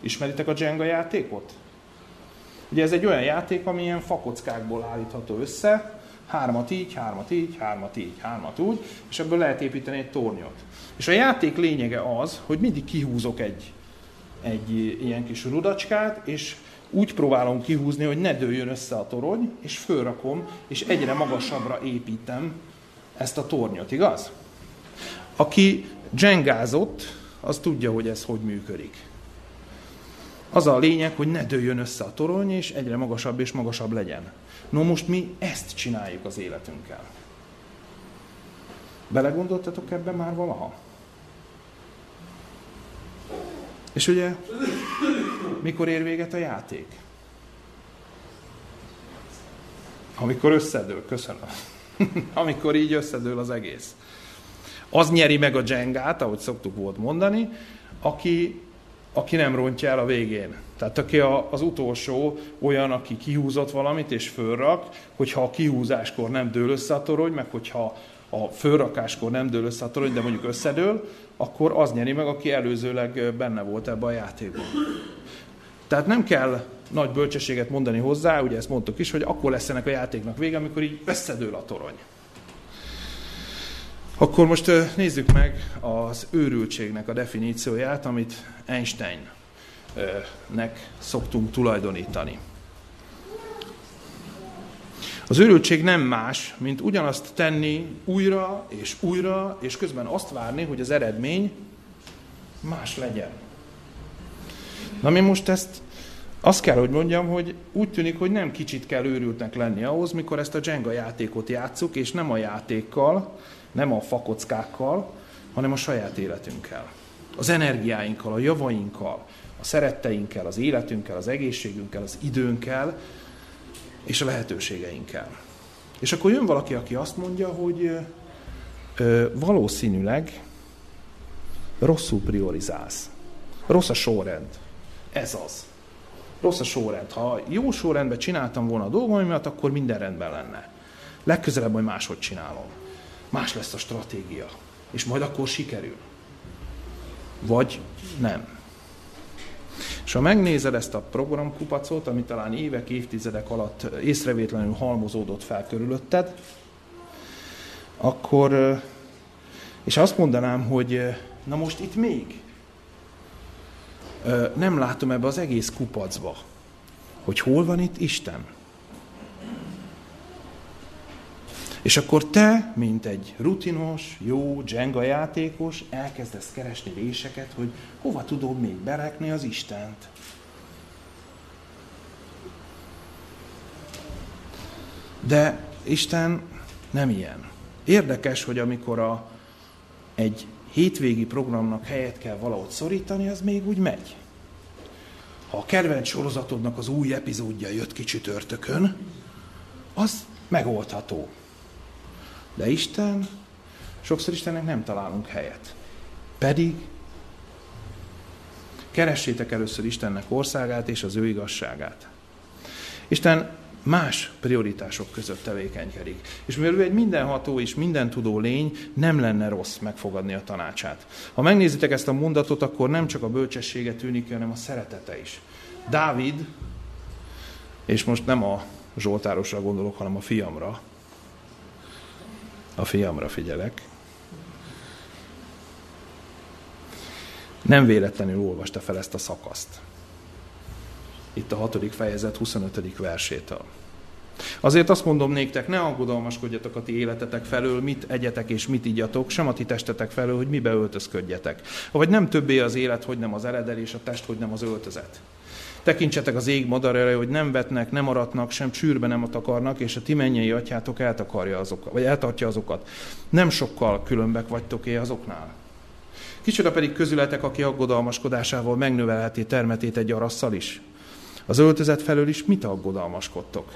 Ismeritek a Jenga játékot? Ugye ez egy olyan játék, ami ilyen fakockákból állítható össze, hármat így, hármat így, hármat így, hármat úgy, és ebből lehet építeni egy tornyot. És a játék lényege az, hogy mindig kihúzok egy, egy ilyen kis rudacskát, és úgy próbálom kihúzni, hogy ne dőljön össze a torony, és fölrakom, és egyre magasabbra építem ezt a tornyot, igaz? Aki dzsengázott, az tudja, hogy ez hogy működik. Az a lényeg, hogy ne dőljön össze a torony, és egyre magasabb és magasabb legyen. No most mi ezt csináljuk az életünkkel. Belegondoltatok ebben már valaha? És ugye, mikor ér véget a játék? Amikor összedől, köszönöm. <laughs> amikor így összedől az egész. Az nyeri meg a dzsengát, ahogy szoktuk volt mondani, aki, aki nem rontja el a végén. Tehát aki a, az utolsó olyan, aki kihúzott valamit és fölrak, hogyha a kihúzáskor nem dől össze a torony, meg hogyha a fölrakáskor nem dől össze a torony, de mondjuk összedől, akkor az nyeri meg, aki előzőleg benne volt ebbe a játékban. Tehát nem kell nagy bölcsességet mondani hozzá, ugye ezt mondtuk is, hogy akkor lesz ennek a játéknak vége, amikor így összedől a torony. Akkor most nézzük meg az őrültségnek a definícióját, amit Einsteinnek szoktunk tulajdonítani. Az őrültség nem más, mint ugyanazt tenni újra és újra, és közben azt várni, hogy az eredmény más legyen. Na mi most ezt azt kell, hogy mondjam, hogy úgy tűnik, hogy nem kicsit kell őrültnek lenni ahhoz, mikor ezt a Jenga játékot játszuk, és nem a játékkal, nem a fakockákkal, hanem a saját életünkkel. Az energiáinkkal, a javainkkal, a szeretteinkkel, az életünkkel, az egészségünkkel, az időnkkel, és a lehetőségeinkkel. És akkor jön valaki, aki azt mondja, hogy ö, valószínűleg rosszul priorizálsz. Rossz a sorrend. Ez az. Rossz a sorrend. Ha jó sorrendben csináltam volna a dolgaimat, akkor minden rendben lenne. Legközelebb majd máshogy csinálom. Más lesz a stratégia. És majd akkor sikerül. Vagy nem. És ha megnézed ezt a programkupacot, ami talán évek, évtizedek alatt észrevétlenül halmozódott fel körülötted, akkor, és azt mondanám, hogy na most itt még nem látom ebbe az egész kupacba, hogy hol van itt Isten. És akkor te, mint egy rutinos, jó Jenga játékos, elkezdesz keresni réseket, hogy hova tudod még berekni az Istent. De Isten nem ilyen. Érdekes, hogy amikor a, egy hétvégi programnak helyet kell valahogy szorítani, az még úgy megy. Ha a kedvenc sorozatodnak az új epizódja jött ki csütörtökön, az megoldható. De Isten, sokszor Istennek nem találunk helyet. Pedig keressétek először Istennek országát és az ő igazságát. Isten más prioritások között tevékenykedik. És mivel ő egy mindenható és mindentudó lény, nem lenne rossz megfogadni a tanácsát. Ha megnézitek ezt a mondatot, akkor nem csak a bölcsessége tűnik, hanem a szeretete is. Dávid, és most nem a Zsoltárosra gondolok, hanem a fiamra, a fiamra figyelek, nem véletlenül olvasta fel ezt a szakaszt. Itt a hatodik fejezet 25. versétől. Azért azt mondom néktek, ne aggodalmaskodjatok a ti életetek felől, mit egyetek és mit igyatok, sem a ti testetek felől, hogy mibe öltözködjetek. Vagy nem többé az élet, hogy nem az eledel, és a test, hogy nem az öltözet. Tekintsetek az ég madarára, hogy nem vetnek, nem aratnak, sem csűrbe nem takarnak, és a ti mennyei atyátok eltakarja azokat, vagy eltartja azokat. Nem sokkal különbek vagytok-é azoknál. Kicsoda pedig közületek, aki aggodalmaskodásával megnövelheti termetét egy arasszal is. Az öltözet felől is mit aggodalmaskodtok?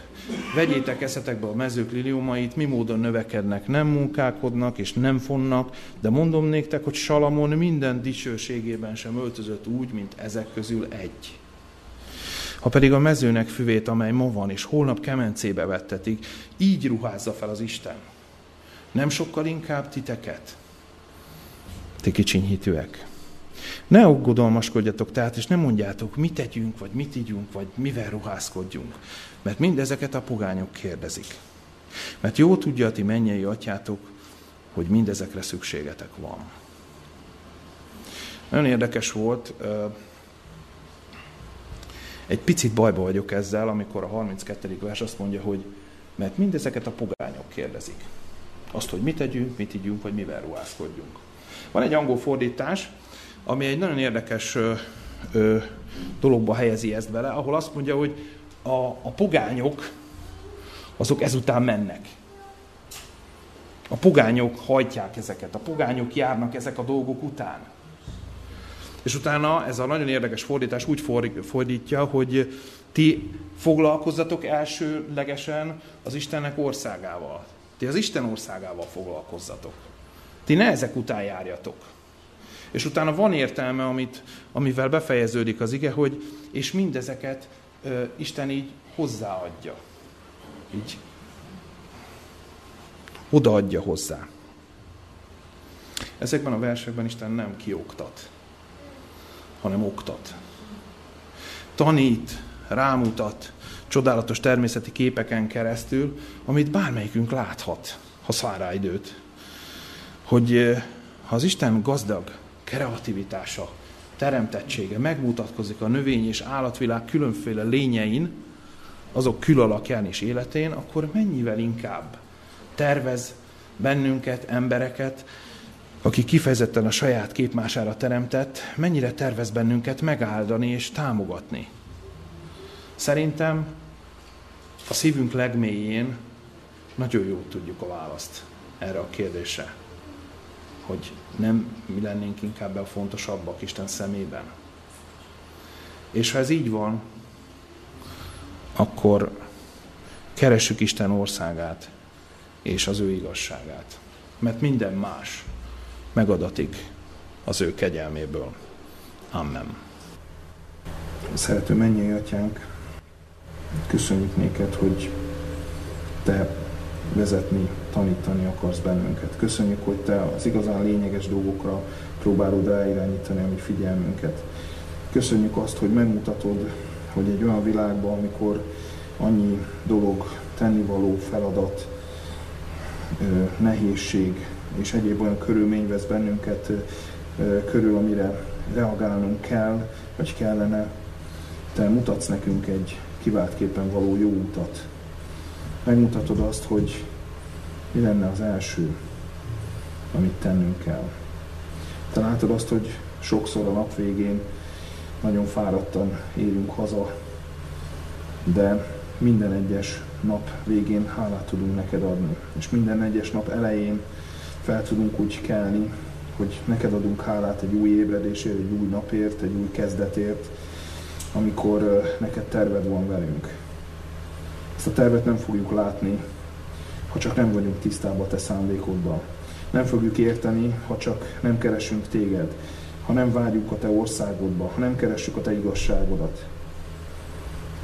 Vegyétek eszetekbe a mezők liliumait, mi módon növekednek, nem munkálkodnak és nem fonnak, de mondom néktek, hogy Salamon minden dicsőségében sem öltözött úgy, mint ezek közül egy. Ha pedig a mezőnek füvét, amely ma van, és holnap kemencébe vettetik, így ruházza fel az Isten. Nem sokkal inkább titeket? Ti kicsinyhitűek. Ne aggodalmaskodjatok tehát, és nem mondjátok, mit tegyünk, vagy mit ígyunk, vagy mivel ruházkodjunk. Mert mindezeket a pogányok kérdezik. Mert jó tudja a ti mennyei atyátok, hogy mindezekre szükségetek van. Nagyon érdekes volt, egy picit bajba vagyok ezzel, amikor a 32. vers azt mondja, hogy mert mindezeket a pogányok kérdezik. Azt, hogy mit tegyünk, mit ígyünk, vagy mivel ruházkodjunk. Van egy angol fordítás, ami egy nagyon érdekes ö, ö, dologba helyezi ezt bele, ahol azt mondja, hogy a, a pogányok azok ezután mennek. A pogányok hajtják ezeket, a pogányok járnak ezek a dolgok után. És utána ez a nagyon érdekes fordítás úgy fordítja, hogy ti foglalkozzatok elsőlegesen az Istennek országával. Ti az Isten országával foglalkozzatok. Ti ne ezek után járjatok. És utána van értelme, amit, amivel befejeződik az ige, hogy és mindezeket ö, Isten így hozzáadja. Így odaadja hozzá. Ezekben a versekben Isten nem kioktat, hanem oktat. Tanít, rámutat, csodálatos természeti képeken keresztül, amit bármelyikünk láthat, ha rá időt. Hogy ha az Isten gazdag kreativitása, teremtettsége megmutatkozik a növény és állatvilág különféle lényein, azok külalakján és életén, akkor mennyivel inkább tervez bennünket, embereket, aki kifejezetten a saját képmására teremtett, mennyire tervez bennünket megáldani és támogatni. Szerintem a szívünk legmélyén nagyon jól tudjuk a választ erre a kérdésre, hogy nem mi lennénk inkább a fontosabbak Isten szemében. És ha ez így van, akkor keressük Isten országát és az ő igazságát. Mert minden más megadatik az ő kegyelméből. Amen. Szerető mennyei atyánk, köszönjük néked, hogy te vezetni, tanítani akarsz bennünket. Köszönjük, hogy te az igazán lényeges dolgokra próbálod ráirányítani a mi figyelmünket. Köszönjük azt, hogy megmutatod, hogy egy olyan világban, amikor annyi dolog, tennivaló, feladat, nehézség és egyéb olyan körülmény vesz bennünket körül, amire reagálnunk kell, vagy kellene, te mutatsz nekünk egy kiváltképpen való jó utat. Megmutatod azt, hogy mi lenne az első, amit tennünk kell. Te látod azt, hogy sokszor a nap végén nagyon fáradtan érünk haza, de minden egyes nap végén hálát tudunk neked adni. És minden egyes nap elején fel tudunk úgy kelni, hogy neked adunk hálát egy új ébredésért, egy új napért, egy új kezdetért, amikor neked terved van velünk. Ezt a tervet nem fogjuk látni, ha csak nem vagyunk tisztában a te szándékoddal. Nem fogjuk érteni, ha csak nem keresünk téged, ha nem vágyunk a te országodba, ha nem keressük a te igazságodat.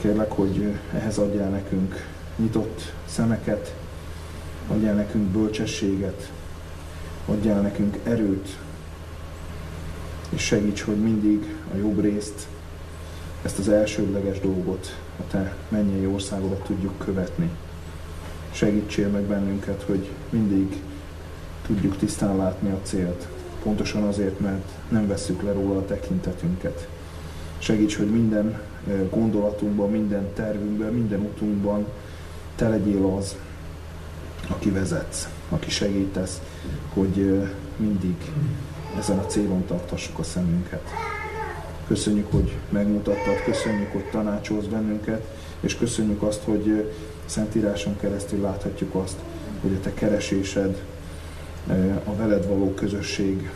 Kérlek, hogy ehhez adjál nekünk nyitott szemeket, adjál nekünk bölcsességet, adjál nekünk erőt, és segíts, hogy mindig a jobb részt, ezt az elsődleges dolgot, a Te mennyei országodat tudjuk követni. Segítsél meg bennünket, hogy mindig tudjuk tisztán látni a célt, pontosan azért, mert nem vesszük le róla a tekintetünket. Segíts, hogy minden gondolatunkban, minden tervünkben, minden utunkban te legyél az, aki vezetsz, aki segítesz, hogy mindig ezen a célon tartassuk a szemünket. Köszönjük, hogy megmutattad, köszönjük, hogy tanácsolsz bennünket, és köszönjük azt, hogy Szentíráson keresztül láthatjuk azt, hogy a te keresésed, a veled való közösség,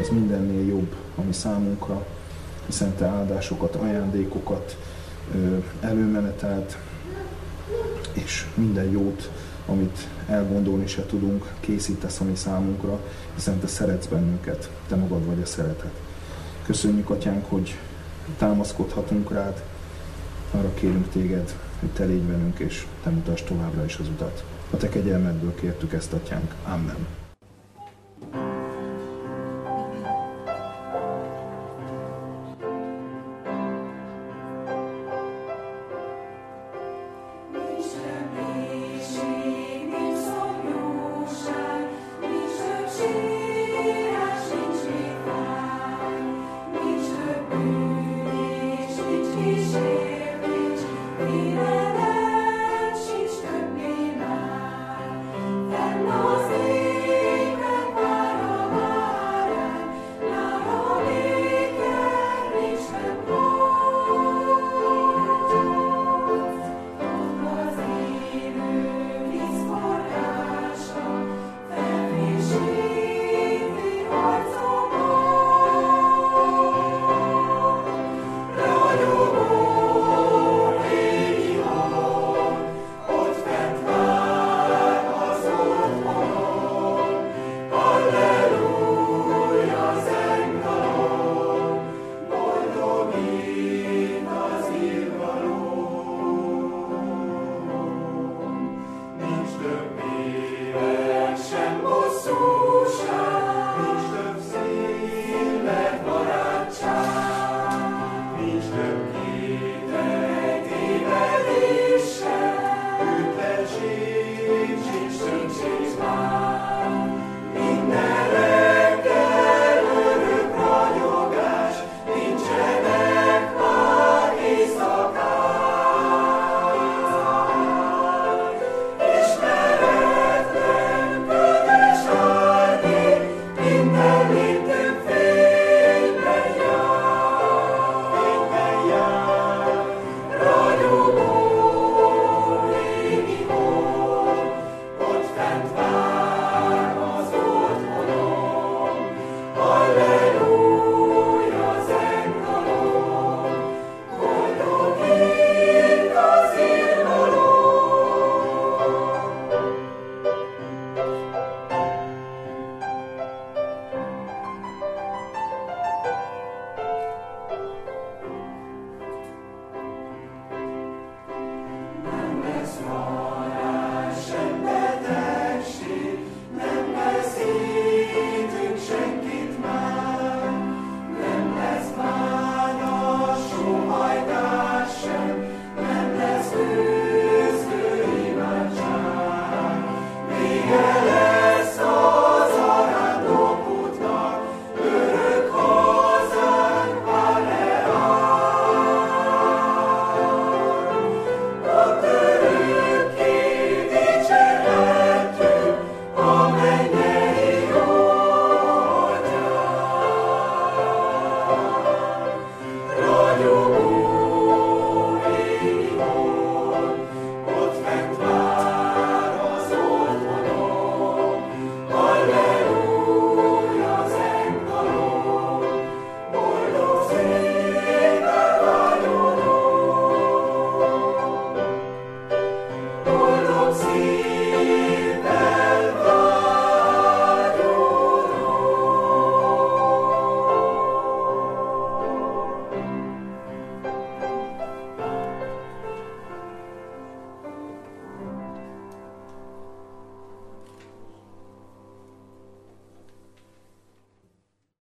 az mindennél jobb, ami számunkra, hiszen te áldásokat, ajándékokat előmenetelt, és minden jót, amit elgondolni se tudunk, készítesz a mi számunkra, hiszen te szeretsz bennünket, te magad vagy a szeretet. Köszönjük, Atyánk, hogy támaszkodhatunk rád, arra kérünk téged, hogy te légy velünk, és te mutasd továbbra is az utat. A te kegyelmedből kértük ezt, Atyánk. Amen.